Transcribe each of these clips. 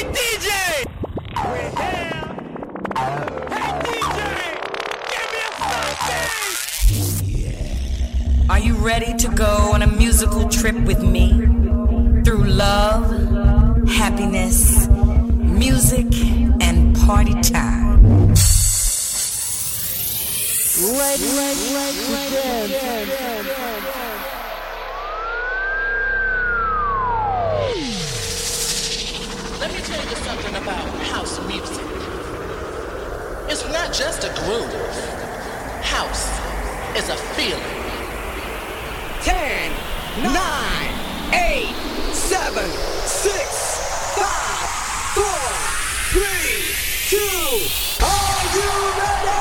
Hey, DJ! Are. Hey, DJ! Give me a! Are you ready to go on a musical trip with me? Through love, happiness, music, and party time. Wait, wait, wait, wait, wait, wait, wait, wait, wait. Let me tell you something about house music. It's not just a groove. House is a feeling. Ten, nine, eight, seven, six, five, four, three, two. Are you ready?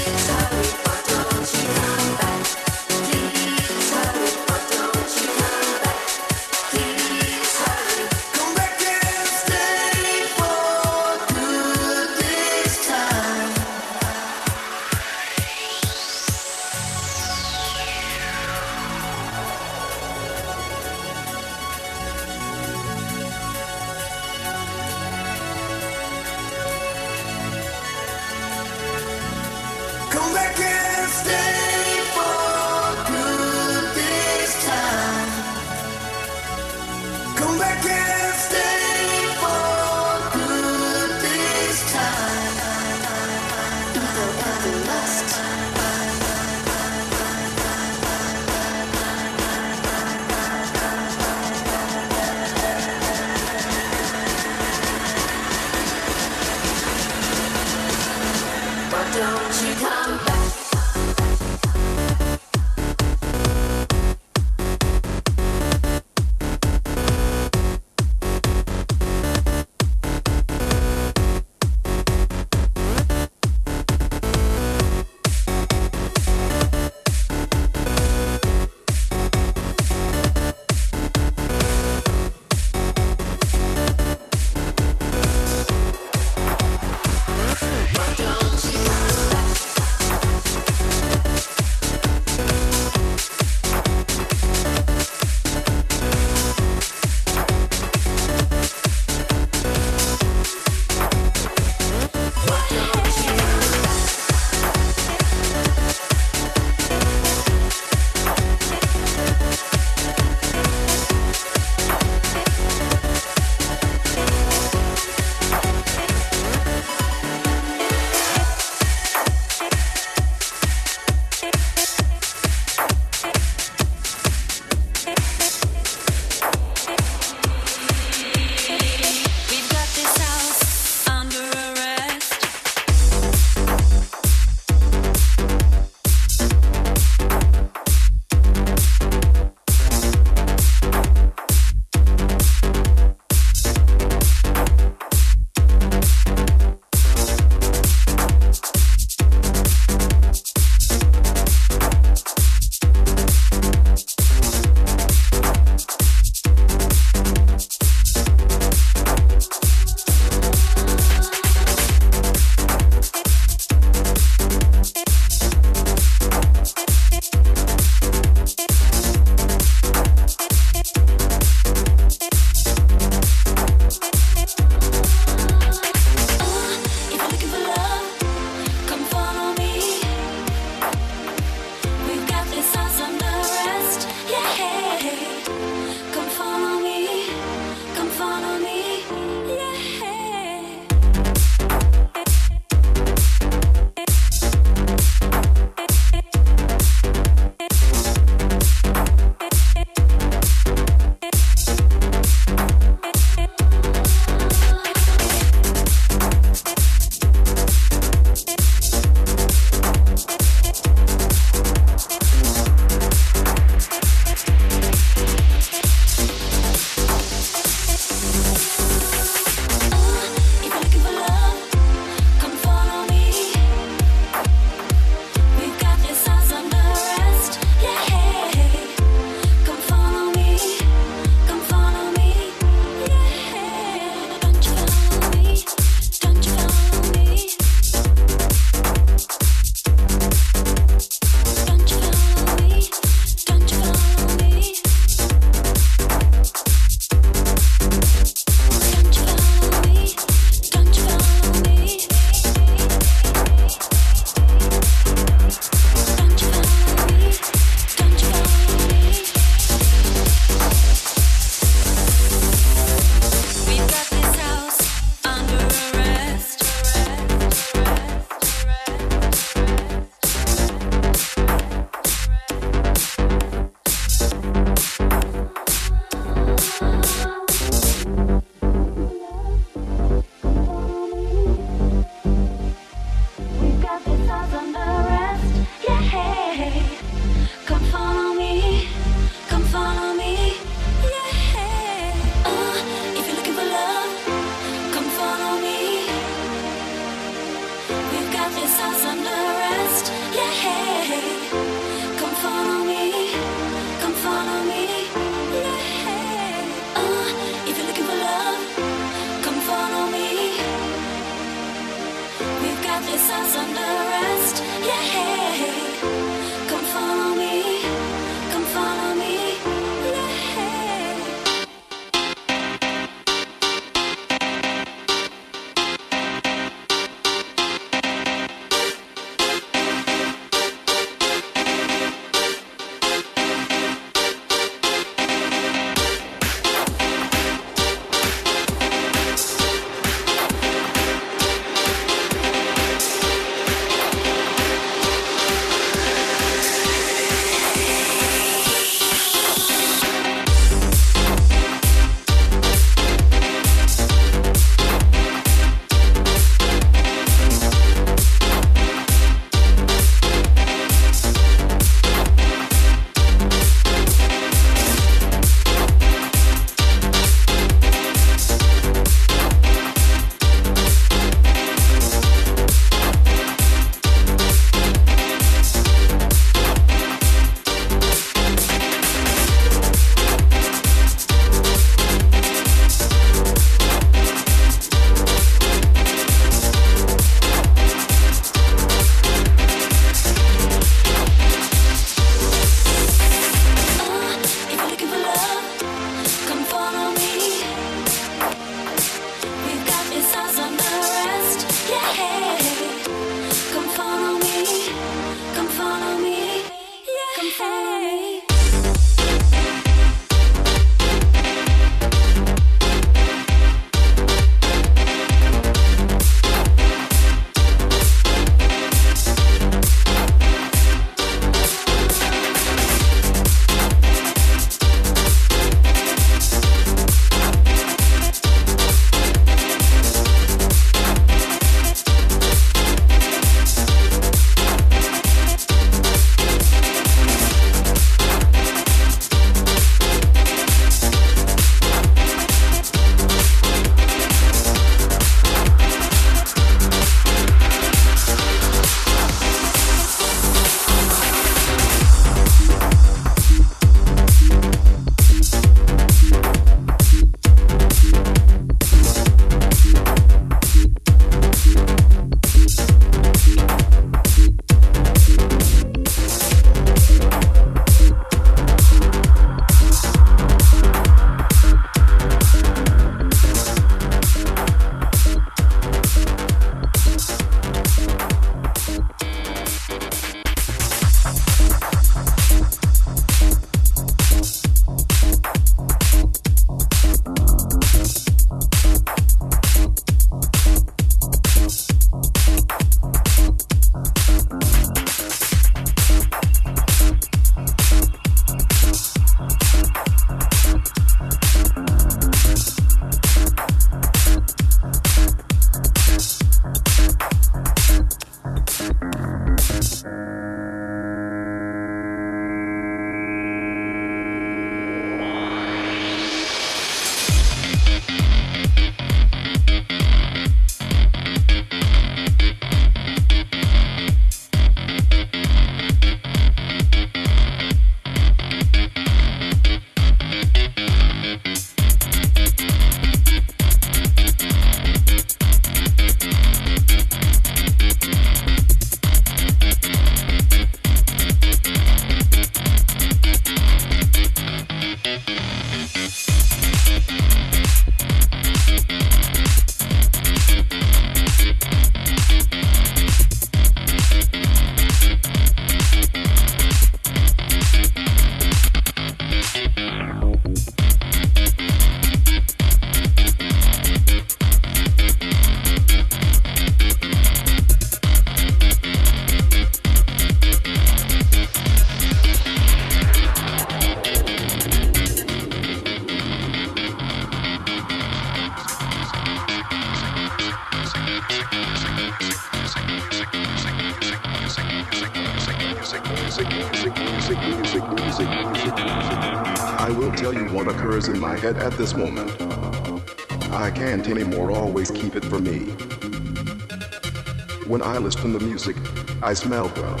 When I listen to music, I smell well,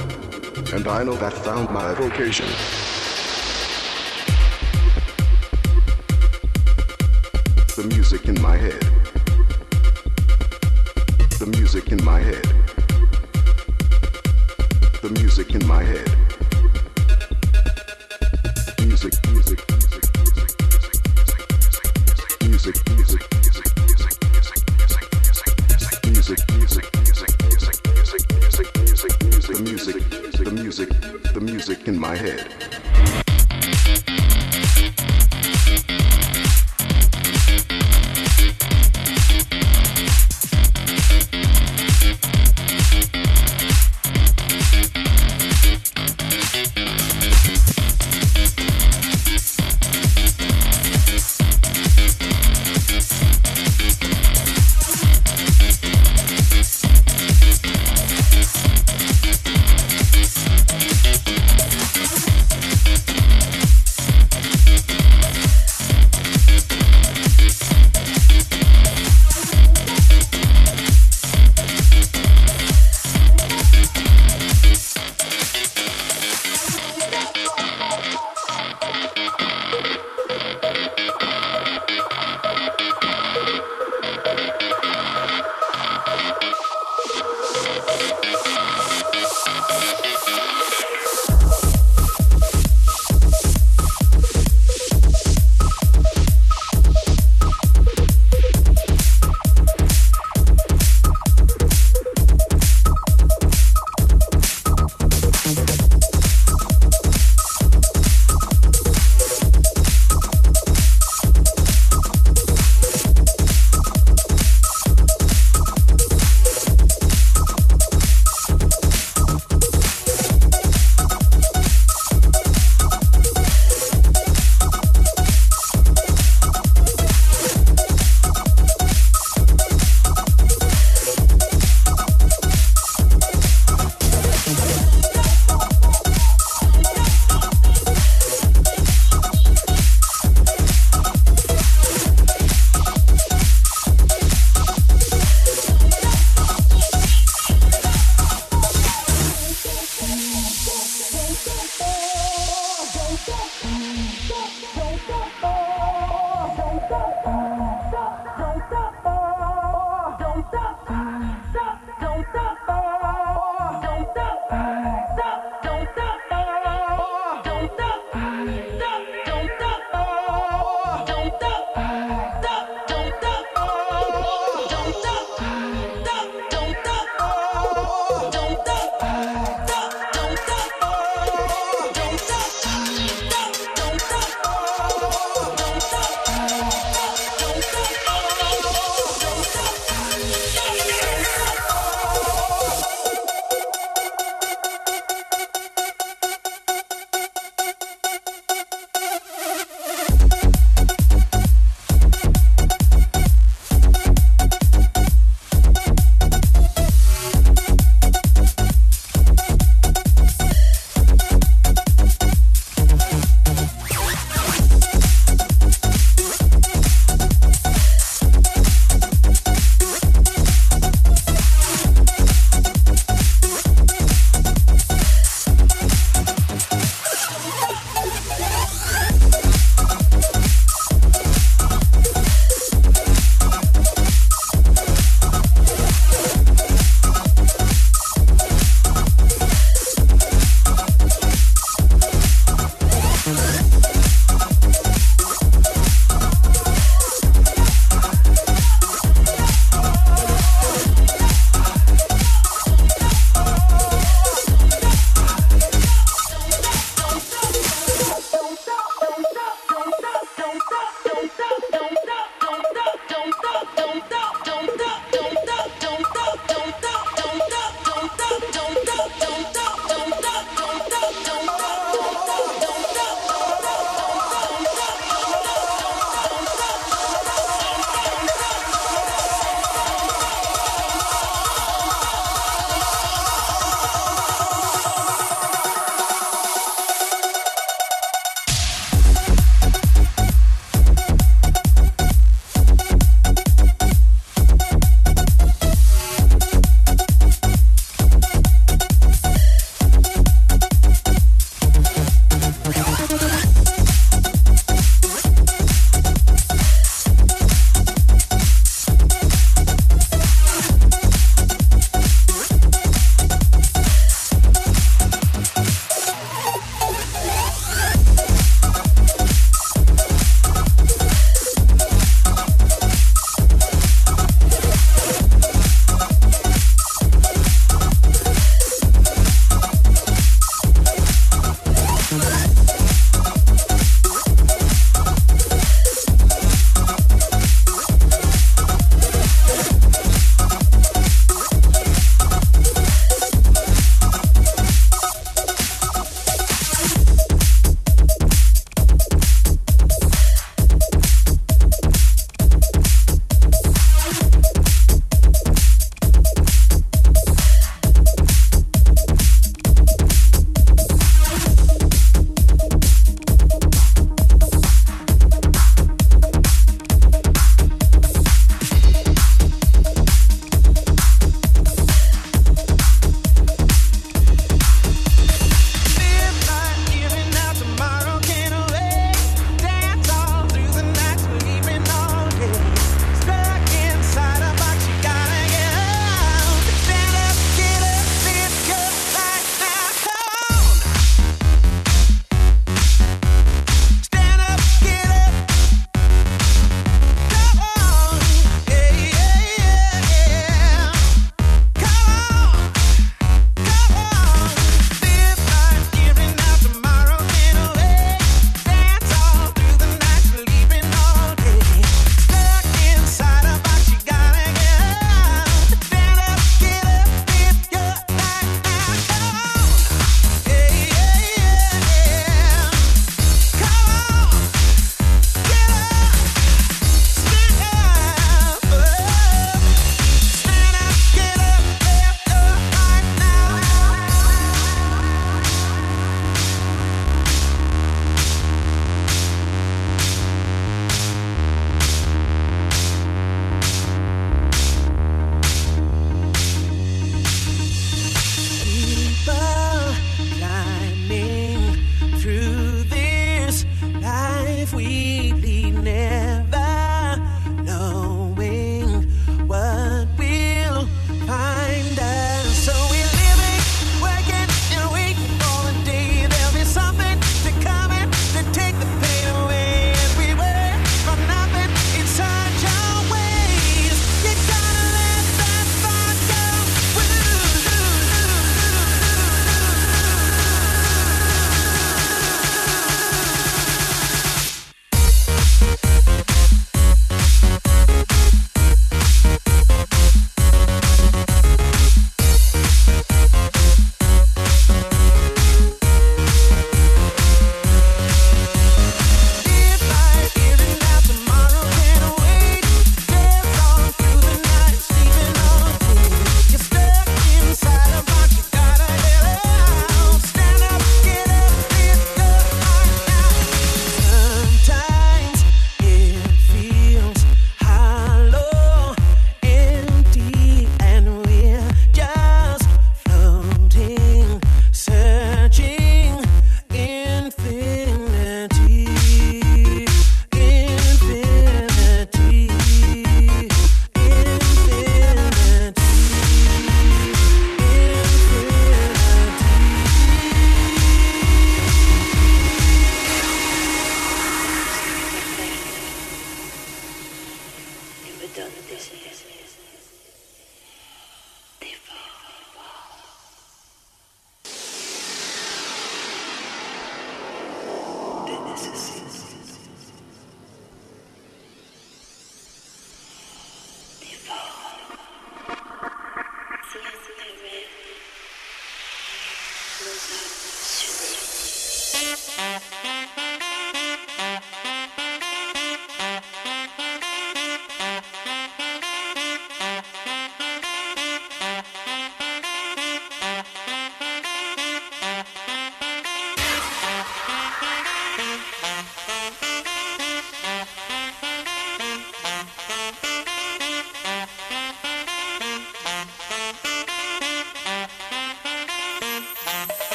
and I know that found my vocation. Music, the music in my head.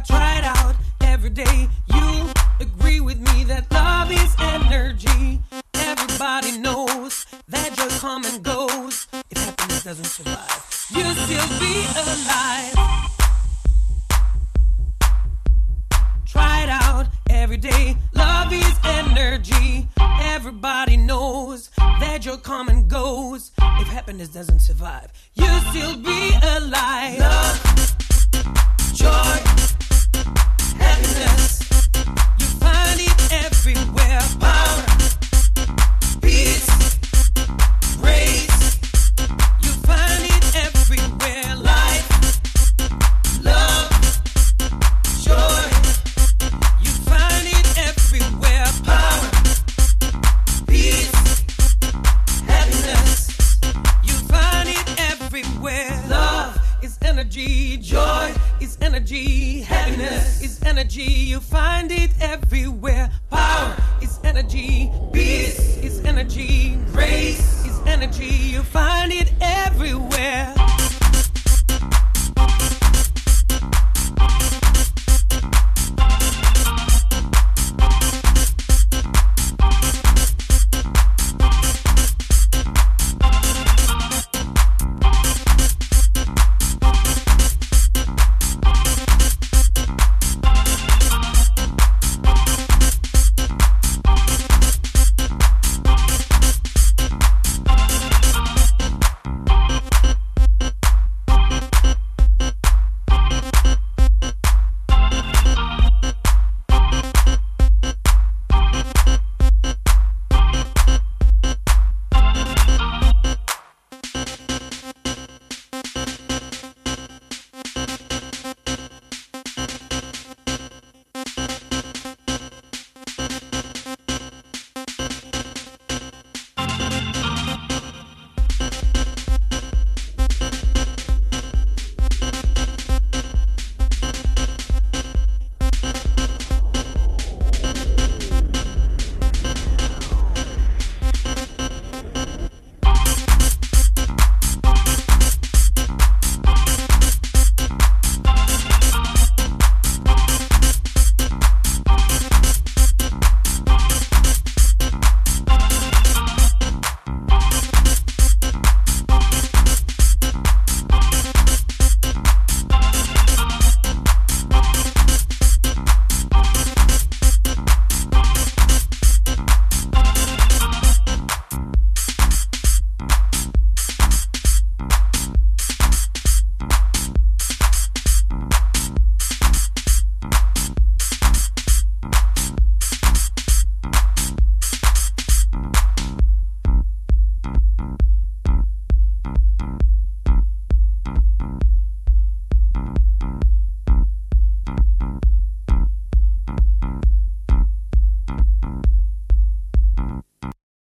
Out every day. You agree with me that love is energy. Everybody knows that joy comes and goes. If happiness doesn't survive, you'll still be alive. Try it out every day. Love is energy. Everybody knows that comes and goes. If happiness doesn't survive, you'll still be alive. Love